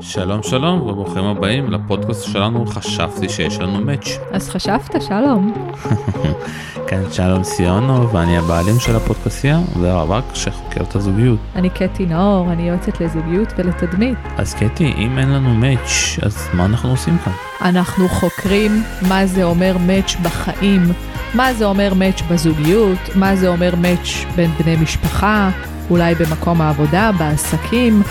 שלום שלום וברוכים הבאים לפודקאסט שלנו חשבתי שיש לנו מאץ'. אז חשבת שלום. כן שלום סיונו ואני הבעלים של הפודקאסיה והרווק שחוקר את הזוגיות. אני קטי נאור, אני יועצת לזוגיות ולתדמית. אז קטי אם אין לנו מאץ' אז מה אנחנו עושים כאן? אנחנו חוקרים מה זה אומר מאץ' בחיים, מה זה אומר מאץ' בזוגיות, מה זה אומר מאץ' בין בני משפחה, אולי במקום העבודה, בעסקים.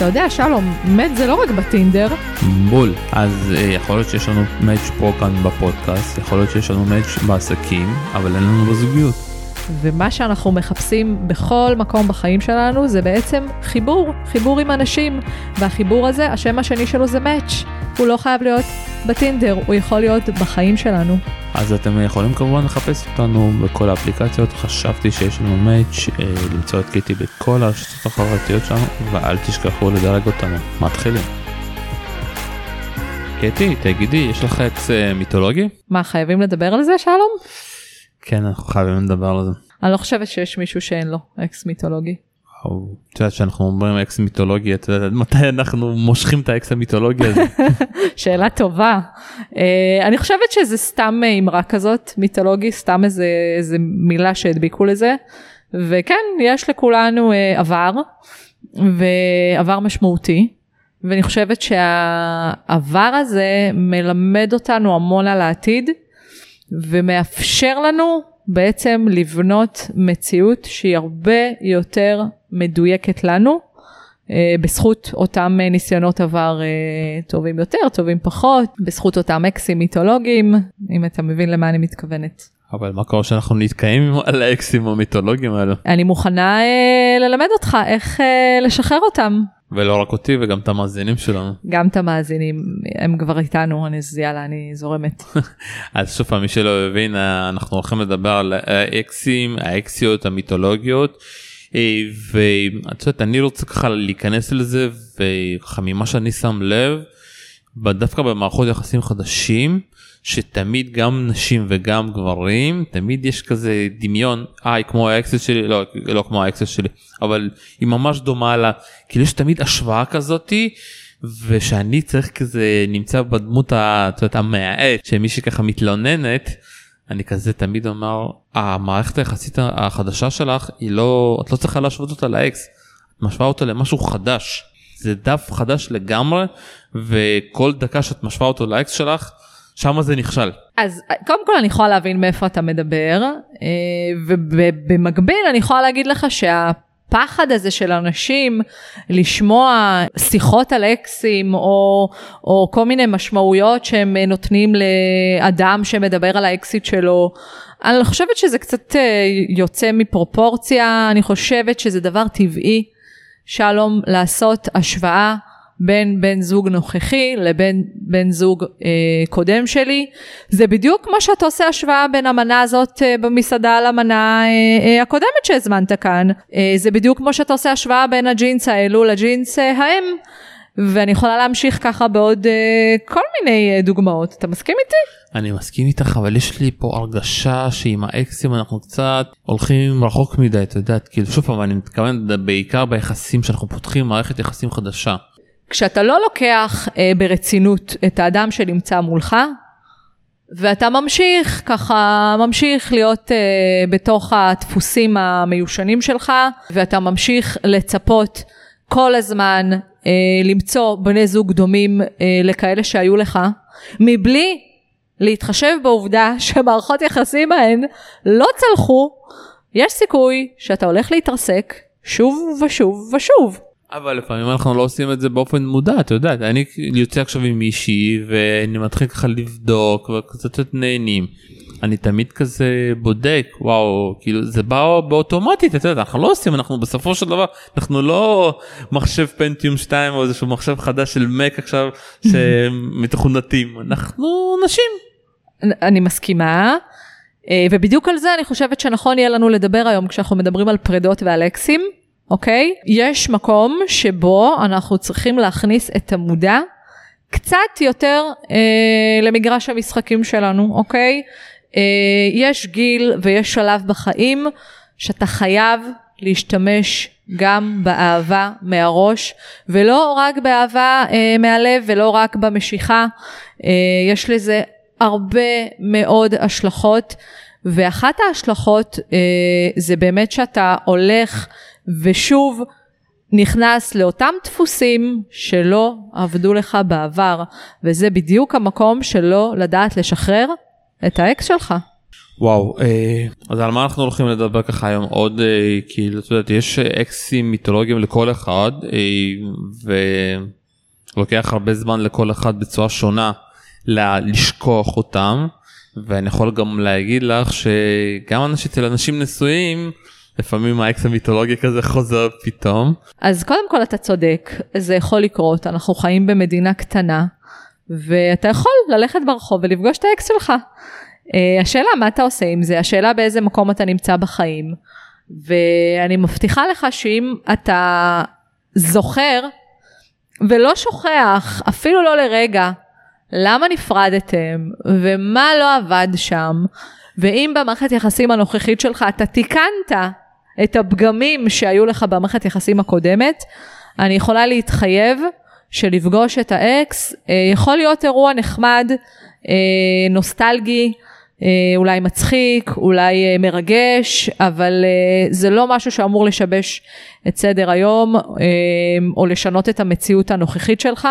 אתה יודע, שלום, מאץ' זה לא רק בטינדר. בול. אז אה, יכול להיות שיש לנו מאץ' פה כאן בפודקאסט, יכול להיות שיש לנו מאץ' בעסקים, אבל אין לנו בזוגיות. ומה שאנחנו מחפשים בכל מקום בחיים שלנו זה בעצם חיבור, חיבור עם אנשים. והחיבור הזה, השם השני שלו זה מאץ'. הוא לא חייב להיות בטינדר, הוא יכול להיות בחיים שלנו. אז אתם יכולים כמובן לחפש אותנו בכל האפליקציות, חשבתי שיש לנו מאץ', אה, למצוא את קיטי בכל הרשתות החברתיות שלנו, ואל תשכחו לדרג אותנו. מתחילים. קטי, תגידי, יש לך אקס אה, מיתולוגי? מה, חייבים לדבר על זה, שלום? כן, אנחנו חייבים לדבר על זה. אני לא חושבת שיש מישהו שאין לו אקס מיתולוגי. את יודעת שאנחנו אומרים אקס מיתולוגי, את יודעת מתי אנחנו מושכים את האקס המיתולוגי הזה? שאלה טובה. Uh, אני חושבת שזה סתם אמרה כזאת, מיתולוגי, סתם איזה, איזה מילה שהדביקו לזה. וכן, יש לכולנו uh, עבר, ועבר משמעותי. ואני חושבת שהעבר הזה מלמד אותנו המון על העתיד, ומאפשר לנו בעצם לבנות מציאות שהיא הרבה יותר מדויקת לנו, אה, בזכות אותם ניסיונות עבר אה, טובים יותר, טובים פחות, בזכות אותם אקסים מיתולוגיים, אם אתה מבין למה אני מתכוונת. אבל מה קורה שאנחנו נתקעים על האקסים המיתולוגיים האלו? אני מוכנה אה, ללמד אותך איך אה, לשחרר אותם. ולא רק אותי וגם את המאזינים שלנו. גם את המאזינים, הם כבר איתנו, אני אז יאללה, אני זורמת. אז שוב פעם, מי שלא הבין, אה, אנחנו הולכים לדבר על האקסים, האקסיות המיתולוגיות. אה, ואת יודעת, אני רוצה ככה להיכנס לזה, וככה ממה שאני שם לב, דווקא במערכות יחסים חדשים, שתמיד גם נשים וגם גברים תמיד יש כזה דמיון היא כמו האקסית שלי לא לא כמו האקסית שלי אבל היא ממש דומה לה. כאילו יש תמיד השוואה כזאתי ושאני צריך כזה נמצא בדמות המייעץ שמישהי ככה מתלוננת אני כזה תמיד אומר המערכת היחסית החדשה שלך היא לא את לא צריכה להשוות אותה לאקס את משווה אותה למשהו חדש זה דף חדש לגמרי וכל דקה שאת משווה אותו לאקס שלך. שם זה נכשל. אז קודם כל אני יכולה להבין מאיפה אתה מדבר, אה, ובמקביל אני יכולה להגיד לך שהפחד הזה של אנשים לשמוע שיחות על אקסים או, או כל מיני משמעויות שהם נותנים לאדם שמדבר על האקסיט שלו, אני חושבת שזה קצת אה, יוצא מפרופורציה, אני חושבת שזה דבר טבעי, שלום, לעשות השוואה. בין בן זוג נוכחי לבין בן זוג אה, קודם שלי. זה בדיוק כמו שאתה עושה השוואה בין המנה הזאת אה, במסעדה למנה אה, אה, הקודמת שהזמנת כאן. אה, זה בדיוק כמו שאתה עושה השוואה בין הג'ינס האלו לג'ינס אה, האם. ואני יכולה להמשיך ככה בעוד אה, כל מיני אה, דוגמאות. אתה מסכים איתי? אני מסכים איתך אבל יש לי פה הרגשה שעם האקסים אנחנו קצת הולכים רחוק מדי את יודעת כאילו שוב פעם אני מתכוון בעיקר ביחסים שאנחנו פותחים מערכת יחסים חדשה. כשאתה לא לוקח אה, ברצינות את האדם שנמצא מולך, ואתה ממשיך ככה, ממשיך להיות אה, בתוך הדפוסים המיושנים שלך, ואתה ממשיך לצפות כל הזמן אה, למצוא בני זוג דומים אה, לכאלה שהיו לך, מבלי להתחשב בעובדה שמערכות יחסים ההן לא צלחו, יש סיכוי שאתה הולך להתרסק שוב ושוב ושוב. אבל לפעמים אנחנו לא עושים את זה באופן מודע אתה יודע אני יוצא עכשיו עם מישהי ואני מתחיל ככה לבדוק וקצת נהנים. אני תמיד כזה בודק וואו כאילו זה בא באוטומטית אתה יודע אנחנו לא עושים אנחנו בסופו של דבר אנחנו לא מחשב פנטיום 2 או איזשהו מחשב חדש של מק עכשיו שמתכונתים אנחנו נשים. אני מסכימה. אה, ובדיוק על זה אני חושבת שנכון יהיה לנו לדבר היום כשאנחנו מדברים על פרדות ועל אקסים. אוקיי? יש מקום שבו אנחנו צריכים להכניס את המודע קצת יותר אה, למגרש המשחקים שלנו, אוקיי? אה, יש גיל ויש שלב בחיים שאתה חייב להשתמש גם באהבה מהראש, ולא רק באהבה אה, מהלב ולא רק במשיכה, אה, יש לזה הרבה מאוד השלכות, ואחת ההשלכות אה, זה באמת שאתה הולך ושוב נכנס לאותם דפוסים שלא עבדו לך בעבר, וזה בדיוק המקום שלא לדעת לשחרר את האקס שלך. וואו, אה, אז על מה אנחנו הולכים לדבר ככה היום עוד, אה, כאילו, את יודעת, יש אקסים מיתולוגיים לכל אחד, אה, ולוקח הרבה זמן לכל אחד בצורה שונה לשכוח אותם, ואני יכול גם להגיד לך שגם אנשים, אצל אנשים נשואים, לפעמים האקס המיתולוגי כזה חוזר פתאום. אז קודם כל אתה צודק, זה יכול לקרות, אנחנו חיים במדינה קטנה, ואתה יכול ללכת ברחוב ולפגוש את האקס שלך. Uh, השאלה מה אתה עושה עם זה, השאלה באיזה מקום אתה נמצא בחיים, ואני מבטיחה לך שאם אתה זוכר ולא שוכח, אפילו לא לרגע, למה נפרדתם ומה לא עבד שם, ואם במערכת יחסים הנוכחית שלך אתה תיקנת את הפגמים שהיו לך במערכת יחסים הקודמת, אני יכולה להתחייב שלפגוש את האקס אה, יכול להיות אירוע נחמד, אה, נוסטלגי, אה, אולי מצחיק, אולי מרגש, אבל זה לא משהו שאמור לשבש את סדר היום או לשנות את המציאות הנוכחית שלך.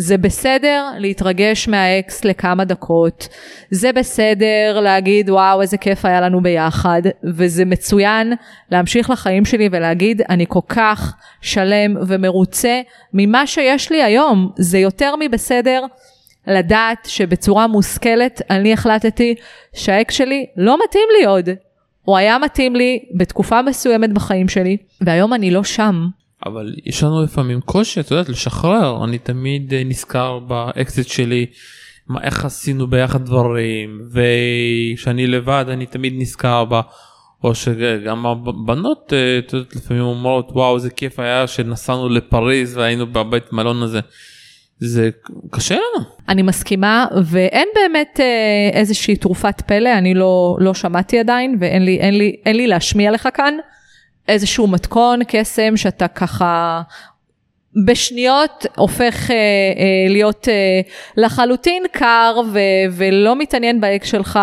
זה בסדר להתרגש מהאקס לכמה דקות, זה בסדר להגיד וואו איזה כיף היה לנו ביחד, וזה מצוין להמשיך לחיים שלי ולהגיד אני כל כך שלם ומרוצה ממה שיש לי היום, זה יותר מבסדר לדעת שבצורה מושכלת אני החלטתי שהאקס שלי לא מתאים לי עוד. הוא היה מתאים לי בתקופה מסוימת בחיים שלי, והיום אני לא שם. אבל יש לנו לפעמים קושי, את יודעת, לשחרר. אני תמיד אה, נזכר באקסית שלי, מה, איך עשינו ביחד דברים, וכשאני לבד אני תמיד נזכר בה. או שגם הבנות, אה, את יודעת, לפעמים אומרות, וואו, איזה כיף היה שנסענו לפריז והיינו בבית מלון הזה. זה קשה לנו. אני מסכימה, ואין באמת אה, איזושהי תרופת פלא, אני לא, לא שמעתי עדיין, ואין לי, אין לי, אין לי להשמיע לך כאן. איזשהו מתכון קסם שאתה ככה בשניות הופך אה, אה, להיות אה, לחלוטין קר ו, ולא מתעניין באק שלך.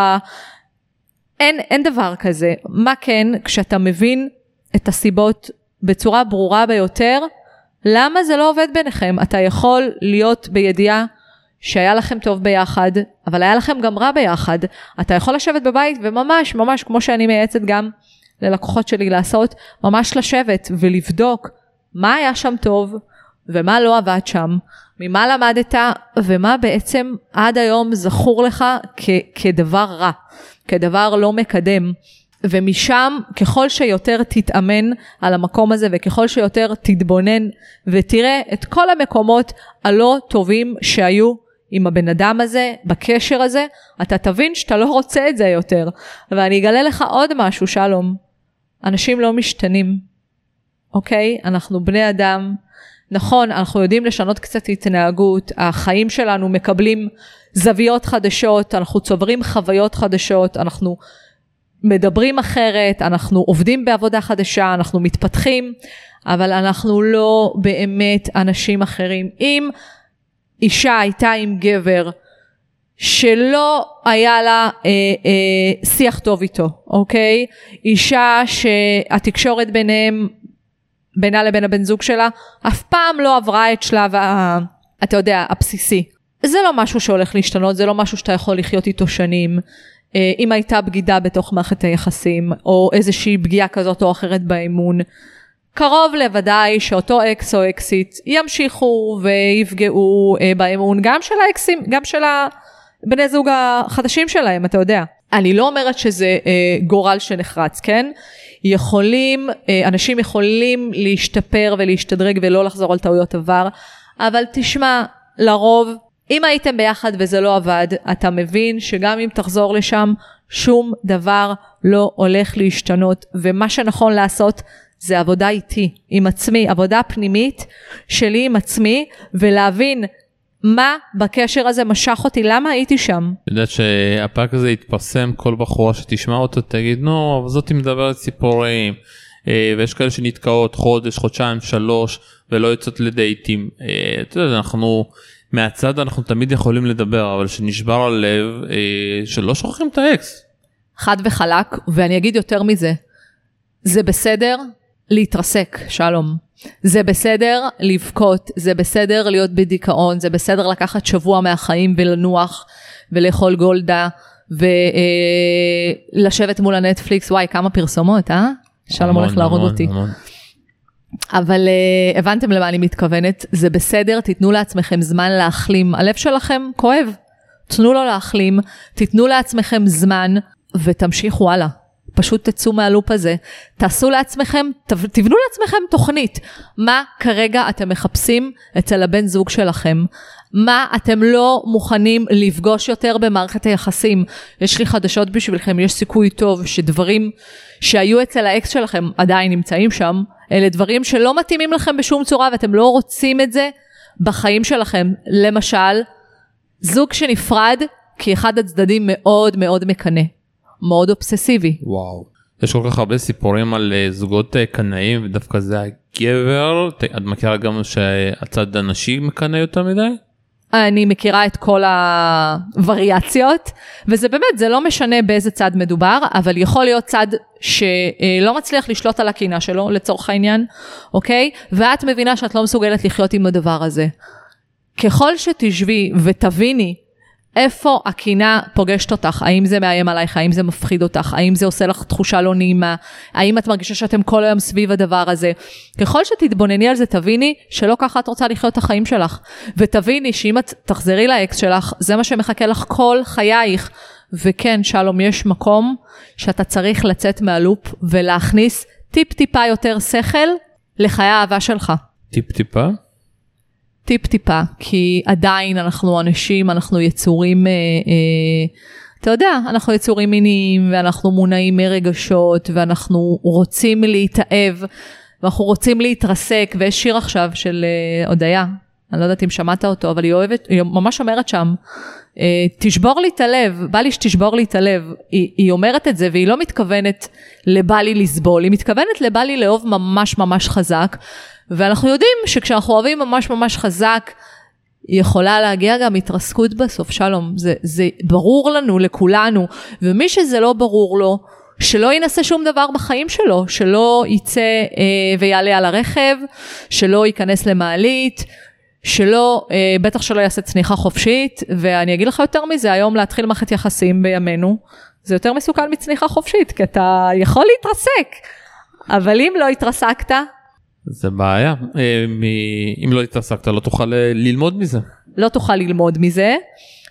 אין, אין דבר כזה. מה כן, כשאתה מבין את הסיבות בצורה ברורה ביותר, למה זה לא עובד ביניכם? אתה יכול להיות בידיעה שהיה לכם טוב ביחד, אבל היה לכם גם רע ביחד. אתה יכול לשבת בבית וממש, ממש כמו שאני מייעצת גם ללקוחות שלי לעשות, ממש לשבת ולבדוק מה היה שם טוב ומה לא עבד שם, ממה למדת ומה בעצם עד היום זכור לך כ- כדבר רע, כדבר לא מקדם. ומשם ככל שיותר תתאמן על המקום הזה וככל שיותר תתבונן ותראה את כל המקומות הלא טובים שהיו עם הבן אדם הזה, בקשר הזה, אתה תבין שאתה לא רוצה את זה יותר. ואני אגלה לך עוד משהו, שלום. אנשים לא משתנים, אוקיי? אנחנו בני אדם. נכון, אנחנו יודעים לשנות קצת התנהגות, החיים שלנו מקבלים זוויות חדשות, אנחנו צוברים חוויות חדשות, אנחנו מדברים אחרת, אנחנו עובדים בעבודה חדשה, אנחנו מתפתחים, אבל אנחנו לא באמת אנשים אחרים. אם אישה הייתה עם גבר שלא היה לה אה, אה, שיח טוב איתו, אוקיי? אישה שהתקשורת ביניהם, בינה לבין הבן זוג שלה, אף פעם לא עברה את שלב, ה, אתה יודע, הבסיסי. זה לא משהו שהולך להשתנות, זה לא משהו שאתה יכול לחיות איתו שנים. אה, אם הייתה בגידה בתוך מערכת היחסים, או איזושהי פגיעה כזאת או אחרת באמון, קרוב לוודאי שאותו אקס או אקסיט ימשיכו ויפגעו אה, באמון גם של האקסים, גם של הבני זוג החדשים שלהם, אתה יודע. אני לא אומרת שזה אה, גורל שנחרץ, כן? יכולים, אה, אנשים יכולים להשתפר ולהשתדרג ולא לחזור על טעויות עבר, אבל תשמע, לרוב, אם הייתם ביחד וזה לא עבד, אתה מבין שגם אם תחזור לשם, שום דבר לא הולך להשתנות, ומה שנכון לעשות זה עבודה איתי, עם עצמי, עבודה פנימית שלי עם עצמי, ולהבין מה בקשר הזה משך אותי, למה הייתי שם. את יודעת שהפרק הזה יתפרסם, כל בחורה שתשמע אותו תגיד, נו, אבל זאתי מדברת סיפורים. אה, ויש כאלה שנתקעות חודש, חודשיים, שלוש, ולא יוצאות לדייטים. אה, אתה יודע, אנחנו, מהצד אנחנו תמיד יכולים לדבר, אבל כשנשבר הלב, אה, שלא שוכחים את האקס. חד וחלק, ואני אגיד יותר מזה, זה בסדר להתרסק, שלום. זה בסדר לבכות, זה בסדר להיות בדיכאון, זה בסדר לקחת שבוע מהחיים ולנוח ולאכול גולדה ולשבת מול הנטפליקס, וואי, כמה פרסומות, אה? שלום הולך להרוג אותי. המון. אבל uh, הבנתם למה אני מתכוונת, זה בסדר, תיתנו לעצמכם זמן להחלים. הלב שלכם כואב, תנו לו להחלים, תיתנו לעצמכם זמן ותמשיכו הלאה. פשוט תצאו מהלופ הזה, תעשו לעצמכם, תב- תבנו לעצמכם תוכנית. מה כרגע אתם מחפשים אצל הבן זוג שלכם? מה אתם לא מוכנים לפגוש יותר במערכת היחסים? יש לי חדשות בשבילכם, יש סיכוי טוב שדברים שהיו אצל האקס שלכם עדיין נמצאים שם, אלה דברים שלא מתאימים לכם בשום צורה ואתם לא רוצים את זה בחיים שלכם. למשל, זוג שנפרד כי אחד הצדדים מאוד מאוד מקנא, מאוד אובססיבי. וואו. יש כל כך הרבה סיפורים על אה, זוגות אה, קנאים ודווקא זה הגבר, את מכירה גם שהצד הנשי מקנא יותר מדי? אני מכירה את כל הווריאציות, וזה באמת, זה לא משנה באיזה צד מדובר, אבל יכול להיות צד שלא מצליח לשלוט על הקינה שלו, לצורך העניין, אוקיי? ואת מבינה שאת לא מסוגלת לחיות עם הדבר הזה. ככל שתשבי ותביני איפה הקינה פוגשת אותך, האם זה מאיים עלייך, האם זה מפחיד אותך, האם זה עושה לך תחושה לא נעימה, האם את מרגישה שאתם כל היום סביב הדבר הזה. ככל שתתבונני על זה תביני שלא ככה את רוצה לחיות את החיים שלך. ותביני שאם את תחזרי לאקס שלך, זה מה שמחכה לך כל חייך. וכן, שלום, יש מקום שאתה צריך לצאת מהלופ ולהכניס טיפ טיפה יותר שכל לחיי האהבה שלך. טיפ טיפה? טיפ טיפה, כי עדיין אנחנו אנשים, אנחנו יצורים, אה, אה, אתה יודע, אנחנו יצורים מיניים ואנחנו מונעים מרגשות ואנחנו רוצים להתאהב ואנחנו רוצים להתרסק ויש שיר עכשיו של אה, הודיה, אני לא יודעת אם שמעת אותו, אבל היא אוהבת, היא ממש אומרת שם, אה, תשבור לי את הלב, בא לי שתשבור לי את הלב. היא, היא אומרת את זה והיא לא מתכוונת לבא לי לסבול, היא מתכוונת לבא לי לאהוב ממש ממש חזק. ואנחנו יודעים שכשאנחנו אוהבים ממש ממש חזק, יכולה להגיע גם התרסקות בסוף, שלום. זה, זה ברור לנו, לכולנו, ומי שזה לא ברור לו, שלא ינסה שום דבר בחיים שלו, שלא יצא אה, ויעלה על הרכב, שלא ייכנס למעלית, שלא, אה, בטח שלא יעשה צניחה חופשית, ואני אגיד לך יותר מזה, היום להתחיל מערכת יחסים בימינו, זה יותר מסוכן מצניחה חופשית, כי אתה יכול להתרסק, אבל אם לא התרסקת, זה בעיה. אה, אם לא התעסקת לא תוכל אה, ללמוד מזה. לא תוכל ללמוד מזה,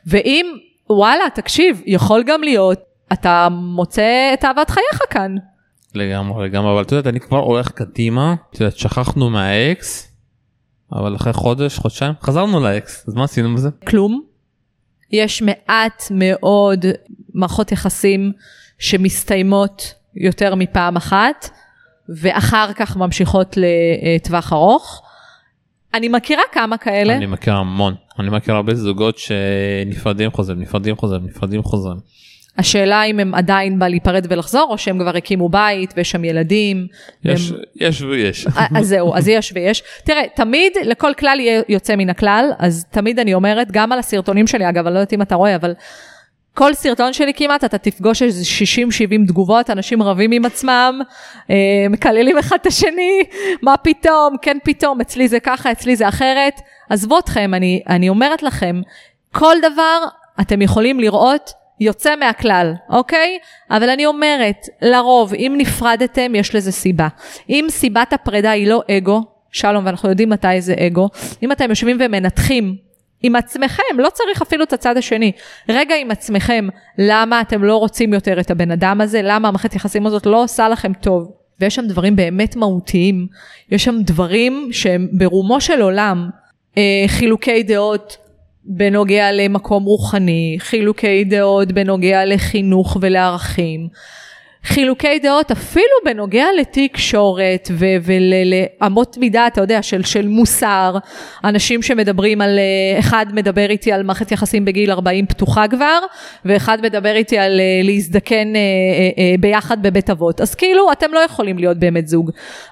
ואם, וואלה, תקשיב, יכול גם להיות, אתה מוצא את אהבת חייך כאן. לגמרי לגמרי אבל את יודעת אני כבר הולך קדימה את יודעת שכחנו מהאקס אבל אחרי חודש חודשיים חזרנו לאקס אז מה עשינו בזה? כלום. יש מעט מאוד מערכות יחסים שמסתיימות יותר מפעם אחת, ואחר כך ממשיכות לטווח ארוך. אני מכירה כמה כאלה. אני מכיר המון אני מכיר הרבה זוגות שנפרדים חוזרים נפרדים חוזרים נפרדים חוזרים. השאלה אם הם עדיין בא להיפרד ולחזור, או שהם כבר הקימו בית ויש שם ילדים. יש והם- יש ויש. אז זהו, אז יש ויש. תראה, תמיד לכל כלל יהיה יוצא מן הכלל, אז תמיד אני אומרת, גם על הסרטונים שלי, אגב, אני לא יודעת אם אתה רואה, אבל כל סרטון שלי כמעט, אתה תפגוש איזה 60-70 תגובות, אנשים רבים עם עצמם, אה, מקללים אחד את השני, מה פתאום, כן פתאום, אצלי זה ככה, אצלי זה אחרת. עזבו אתכם, אני, אני אומרת לכם, כל דבר אתם יכולים לראות יוצא מהכלל, אוקיי? אבל אני אומרת, לרוב, אם נפרדתם, יש לזה סיבה. אם סיבת הפרידה היא לא אגו, שלום, ואנחנו יודעים מתי זה אגו, אם אתם יושבים ומנתחים עם עצמכם, לא צריך אפילו את הצד השני, רגע עם עצמכם, למה אתם לא רוצים יותר את הבן אדם הזה, למה המערכת יחסים הזאת לא עושה לכם טוב. ויש שם דברים באמת מהותיים, יש שם דברים שהם ברומו של עולם, אה, חילוקי דעות בנוגע למקום רוחני, חילוקי דעות בנוגע לחינוך ולערכים, חילוקי דעות אפילו בנוגע לתקשורת ולאמות מידה, אתה יודע, של, של מוסר. אנשים שמדברים על, אה, אחד מדבר איתי על מערכת יחסים בגיל 40 פתוחה כבר, ואחד מדבר איתי על אה, להזדקן אה, ביחד בבית אבות. אז כאילו, אתם לא יכולים להיות באמת זוג.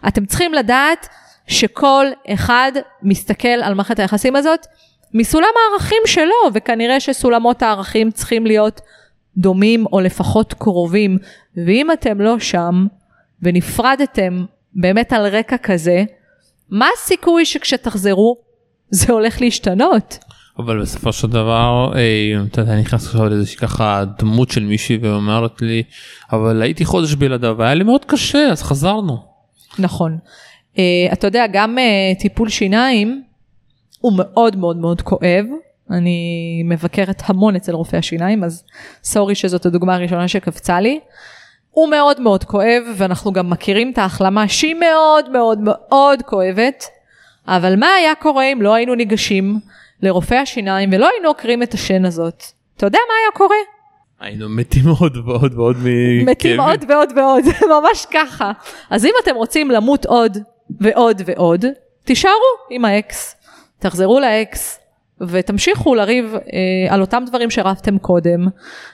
אתם צריכים לדעת שכל אחד מסתכל על מערכת היחסים הזאת מסולם הערכים שלו, וכנראה שסולמות הערכים צריכים להיות דומים או לפחות קרובים, ואם אתם לא שם ונפרדתם באמת על רקע כזה, מה הסיכוי שכשתחזרו זה הולך להשתנות? אבל בסופו של דבר, אה, אתה יודע, אני נכנס עכשיו לאיזושהי ככה דמות של מישהי ואומרת לי, אבל הייתי חודש בלעדיו והיה לי מאוד קשה, אז חזרנו. נכון. אה, אתה יודע, גם אה, טיפול שיניים הוא מאוד מאוד מאוד כואב. אני מבקרת המון אצל רופאי השיניים, אז סורי שזאת הדוגמה הראשונה שקפצה לי. הוא מאוד מאוד כואב, ואנחנו גם מכירים את ההחלמה שהיא מאוד מאוד מאוד כואבת, אבל מה היה קורה אם לא היינו ניגשים לרופאי השיניים ולא היינו עוקרים את השן הזאת? אתה יודע מה היה קורה? היינו מתים עוד ועוד ועוד מכאבים. מתים עוד ועוד ועוד, ממש ככה. אז אם אתם רוצים למות עוד ועוד ועוד, תישארו עם האקס. תחזרו לאקס, ותמשיכו לריב אה, על אותם דברים שרבתם קודם,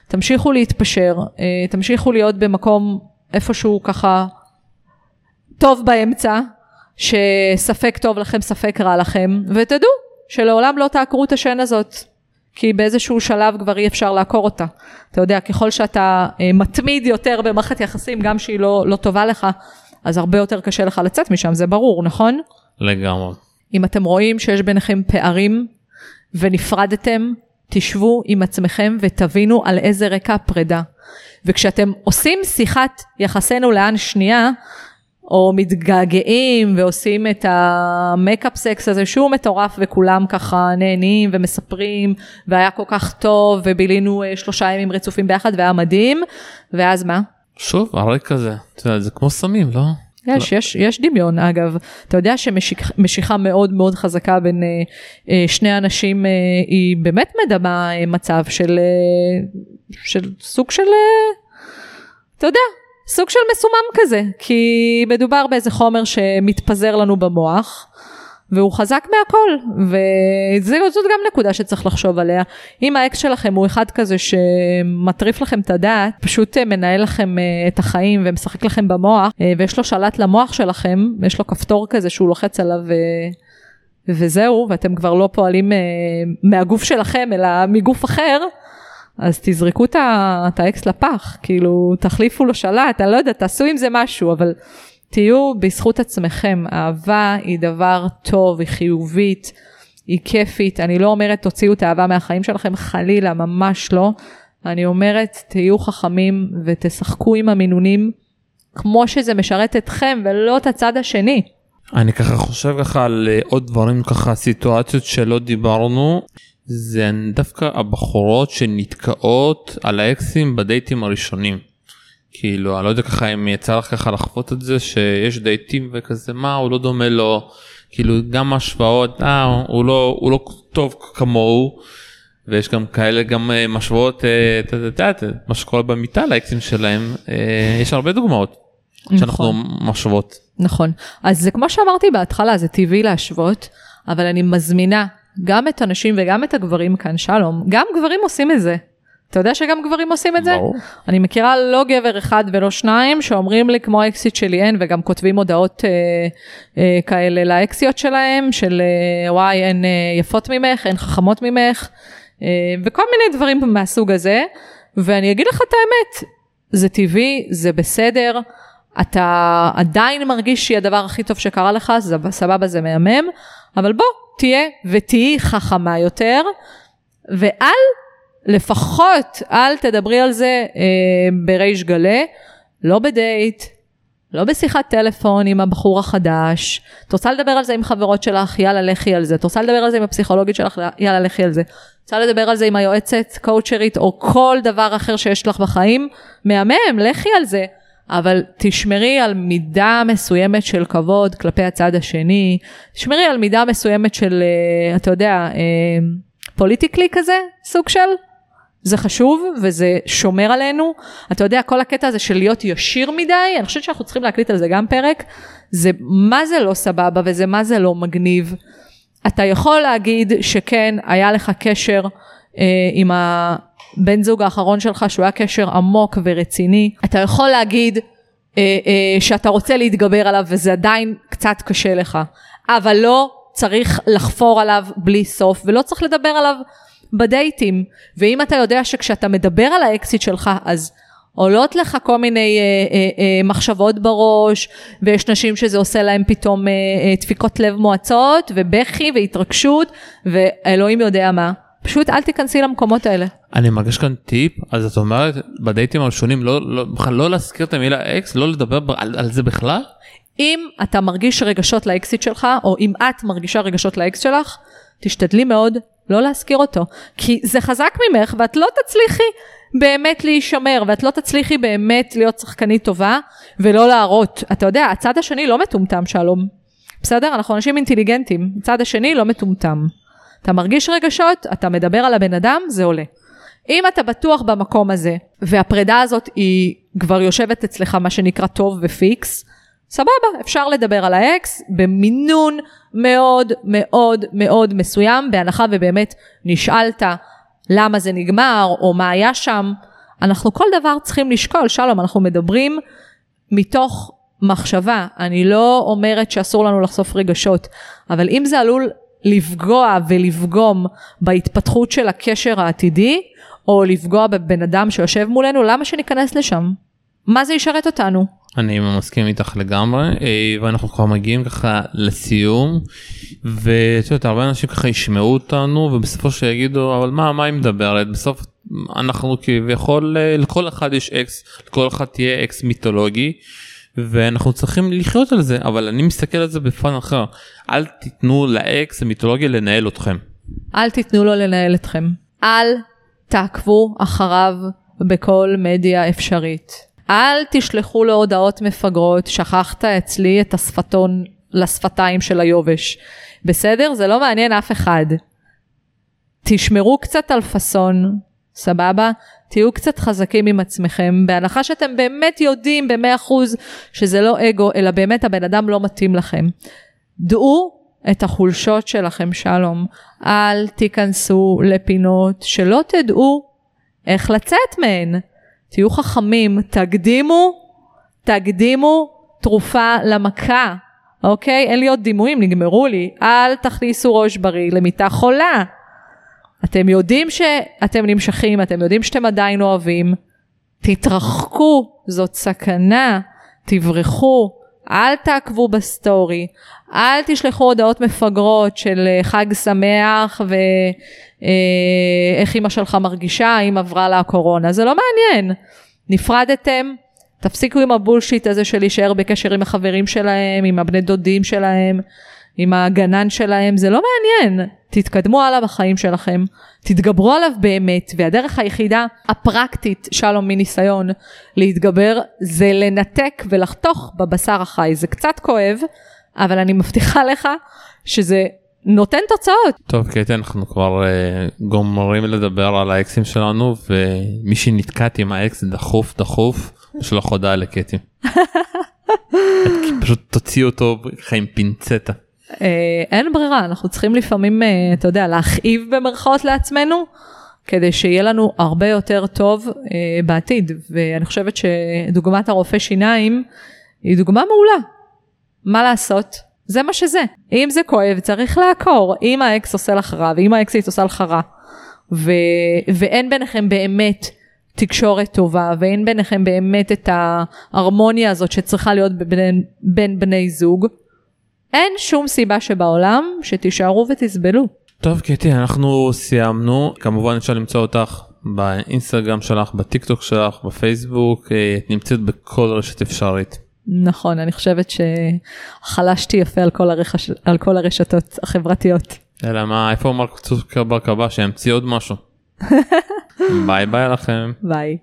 תמשיכו להתפשר, אה, תמשיכו להיות במקום איפשהו ככה טוב באמצע, שספק טוב לכם, ספק רע לכם, ותדעו שלעולם לא תעקרו את השן הזאת, כי באיזשהו שלב כבר אי אפשר לעקור אותה. אתה יודע, ככל שאתה אה, מתמיד יותר במערכת יחסים, גם שהיא לא, לא טובה לך, אז הרבה יותר קשה לך לצאת משם, זה ברור, נכון? לגמרי. אם אתם רואים שיש ביניכם פערים ונפרדתם, תשבו עם עצמכם ותבינו על איזה רקע הפרידה. וכשאתם עושים שיחת יחסינו לאן שנייה, או מתגעגעים ועושים את המקאפ סקס הזה שהוא מטורף וכולם ככה נהנים ומספרים והיה כל כך טוב ובילינו אה, שלושה ימים רצופים ביחד והיה מדהים ואז מה? שוב הרקע זה, זה כמו סמים לא? יש, לא. יש, יש דמיון אגב. אתה יודע שמשיכה מאוד מאוד חזקה בין אה, אה, שני אנשים אה, היא באמת מדמה אה, מצב של, אה, של סוג של, אה, אתה יודע, סוג של מסומם כזה, כי מדובר באיזה חומר שמתפזר לנו במוח. והוא חזק מהכל, וזאת גם נקודה שצריך לחשוב עליה. אם האקס שלכם הוא אחד כזה שמטריף לכם את הדעת, פשוט אה, מנהל לכם אה, את החיים ומשחק לכם במוח, אה, ויש לו שלט למוח שלכם, יש לו כפתור כזה שהוא לוחץ עליו וזהו, ואתם כבר לא פועלים מהגוף שלכם, אלא מגוף אחר. אז תזרקו את האקס לפח, כאילו תחליפו לו שלט, אני לא יודעת, תעשו עם זה משהו, אבל תהיו בזכות עצמכם, אהבה היא דבר טוב, היא חיובית, היא כיפית, אני לא אומרת תוציאו את האהבה מהחיים שלכם, חלילה, ממש לא. אני אומרת תהיו חכמים ותשחקו עם המינונים כמו שזה משרת אתכם ולא את הצד השני. אני ככה חושב ככה על אה, עוד דברים ככה סיטואציות שלא דיברנו זה דווקא הבחורות שנתקעות על האקסים בדייטים הראשונים. כאילו אני לא יודע ככה אם יצא לך ככה לחוות את זה שיש דייטים וכזה מה הוא לא דומה לו כאילו גם השוואות אה הוא לא הוא לא טוב כמוהו ויש גם כאלה גם אה, משוואות אה, מה שקורה במיטה לאקסים שלהם אה, יש הרבה דוגמאות שאנחנו נכון. משוות. נכון אז זה כמו שאמרתי בהתחלה זה טבעי להשוות אבל אני מזמינה גם את הנשים וגם את הגברים כאן שלום גם גברים עושים את זה אתה יודע שגם גברים עושים את זה? ברור. אני מכירה לא גבר אחד ולא שניים שאומרים לי כמו האקסיט שלי אין וגם כותבים הודעות אה, אה, כאלה לאקסיות שלהם של אה, וואי אין אה, יפות ממך, אין חכמות ממך אה, וכל מיני דברים מהסוג הזה ואני אגיד לך את האמת, זה טבעי, זה בסדר, אתה עדיין מרגיש שהיא הדבר הכי טוב שקרה לך, זה סבבה זה מהמם, אבל בוא תהיה ותהיי חכמה יותר ואל לפחות אל תדברי על זה אה, בריש גלי, לא בדייט, לא בשיחת טלפון עם הבחור החדש. את רוצה לדבר על זה עם חברות שלך, יאללה לכי על זה. את רוצה לדבר על זה עם הפסיכולוגית שלך, יאללה לכי על זה. את רוצה לדבר על זה עם היועצת, קואוצ'רית, או כל דבר אחר שיש לך בחיים, מהמם, לכי על זה. אבל תשמרי על מידה מסוימת של כבוד כלפי הצד השני, תשמרי על מידה מסוימת של, אה, אתה יודע, אה, פוליטיקלי כזה, סוג של, זה חשוב וזה שומר עלינו. אתה יודע, כל הקטע הזה של להיות ישיר מדי, אני חושבת שאנחנו צריכים להקליט על זה גם פרק, זה מה זה לא סבבה וזה מה זה לא מגניב. אתה יכול להגיד שכן, היה לך קשר אה, עם הבן זוג האחרון שלך, שהוא היה קשר עמוק ורציני. אתה יכול להגיד אה, אה, שאתה רוצה להתגבר עליו וזה עדיין קצת קשה לך, אבל לא צריך לחפור עליו בלי סוף ולא צריך לדבר עליו בדייטים. ואם אתה יודע שכשאתה מדבר על האקסיט שלך, אז עולות לך כל מיני אה, אה, אה, מחשבות בראש, ויש נשים שזה עושה להם פתאום אה, אה, דפיקות לב מואצות, ובכי והתרגשות, ואלוהים יודע מה. פשוט אל תיכנסי למקומות האלה. אני מרגיש כאן טיפ אז את אומרת בדייטים הראשונים לא לא לא להזכיר את המילה אקס לא לדבר על, על זה בכלל. אם אתה מרגיש רגשות לאקסיט שלך, או אם את מרגישה רגשות לאקס שלך, תשתדלי מאוד לא להזכיר אותו. כי זה חזק ממך ואת לא תצליחי באמת להישמר, ואת לא תצליחי באמת להיות שחקנית טובה, ולא להראות. אתה יודע, הצד השני לא מטומטם, שלום. בסדר? אנחנו אנשים אינטליגנטים. הצד השני לא מטומטם. אתה מרגיש רגשות, אתה מדבר על הבן אדם, זה עולה. אם אתה בטוח במקום הזה, והפרידה הזאת היא כבר יושבת אצלך מה שנקרא טוב ופיקס, סבבה, אפשר לדבר על האקס במינון מאוד מאוד מאוד מסוים, בהנחה ובאמת נשאלת למה זה נגמר, או מה היה שם. אנחנו כל דבר צריכים לשקול, שלום, אנחנו מדברים מתוך מחשבה. אני לא אומרת שאסור לנו לחשוף רגשות, אבל אם זה עלול לפגוע ולפגום בהתפתחות של הקשר העתידי, או לפגוע בבן אדם שיושב מולנו, למה שניכנס לשם? מה זה ישרת אותנו? אני מסכים איתך לגמרי אה, ואנחנו כבר מגיעים ככה לסיום ואת יודעת הרבה אנשים ככה ישמעו אותנו ובסופו של יגידו אבל מה מה היא מדברת בסוף אנחנו כביכול אה, לכל אחד יש אקס לכל אחד תהיה אקס מיתולוגי ואנחנו צריכים לחיות על זה אבל אני מסתכל על זה בפן אחר אל תיתנו לאקס המיתולוגיה לנהל אתכם. אל תיתנו לו לנהל אתכם. אל תעקבו אחריו בכל מדיה אפשרית. אל תשלחו לו הודעות מפגרות, שכחת אצלי את השפתון לשפתיים של היובש. בסדר? זה לא מעניין אף אחד. תשמרו קצת על פאסון, סבבה? תהיו קצת חזקים עם עצמכם, בהנחה שאתם באמת יודעים במאה אחוז שזה לא אגו, אלא באמת הבן אדם לא מתאים לכם. דעו את החולשות שלכם, שלום. אל תיכנסו לפינות שלא תדעו איך לצאת מהן. תהיו חכמים, תקדימו, תקדימו תרופה למכה, אוקיי? אין לי עוד דימויים, נגמרו לי. אל תכניסו ראש בריא למיטה חולה. אתם יודעים שאתם נמשכים, אתם יודעים שאתם עדיין אוהבים, תתרחקו, זאת סכנה, תברחו, אל תעקבו ב story, אל תשלחו הודעות מפגרות של חג שמח ואיך אימא שלך מרגישה, האם עברה לה הקורונה, זה לא מעניין. נפרדתם, תפסיקו עם ה bullshit הזה של להישאר בקשר עם החברים שלהם, עם הבני דודים שלהם, עם הגנן שלהם, זה לא מעניין. תתקדמו הלאה בחיים שלכם, תתגברו עליו באמת, והדרך היחידה הפרקטית, שלום מניסיון, להתגבר, זה לנתק ולחתוך בבשר החי. זה קצת כואב, אבל אני מבטיחה לך שזה נותן תוצאות. טוב קטי אנחנו כבר uh, גומרים לדבר על האקסים שלנו ומי שנתקעתי עם האקס דחוף דחוף לשלוח הודעה לקטי. פשוט תוציא אותו ככה עם פינצטה. אה, אין ברירה, אנחנו צריכים לפעמים, אה, אתה יודע, להכאיב במרכאות לעצמנו, כדי שיהיה לנו הרבה יותר טוב אה, בעתיד. ואני חושבת שדוגמת הרופא שיניים היא דוגמה מעולה. מה לעשות? זה מה שזה. אם זה כואב, צריך לעקור. אם האקס עושה לך רע, ואם האקסית עושה לך רע, ו... ואין ביניכם באמת תקשורת טובה, ואין ביניכם באמת את ההרמוניה הזאת שצריכה להיות בין, בין בני זוג, אין שום סיבה שבעולם שתישארו ותסבלו. טוב קטי אנחנו סיימנו כמובן אפשר למצוא אותך באינסטגרם שלך בטיק טוק שלך בפייסבוק אה, את נמצאת בכל רשת אפשרית. נכון אני חושבת שחלשתי יפה על כל, הרחש... על כל הרשתות החברתיות. אלא מה איפה מרק צוקרברג הבא שימציא עוד משהו. ביי ביי לכם. ביי.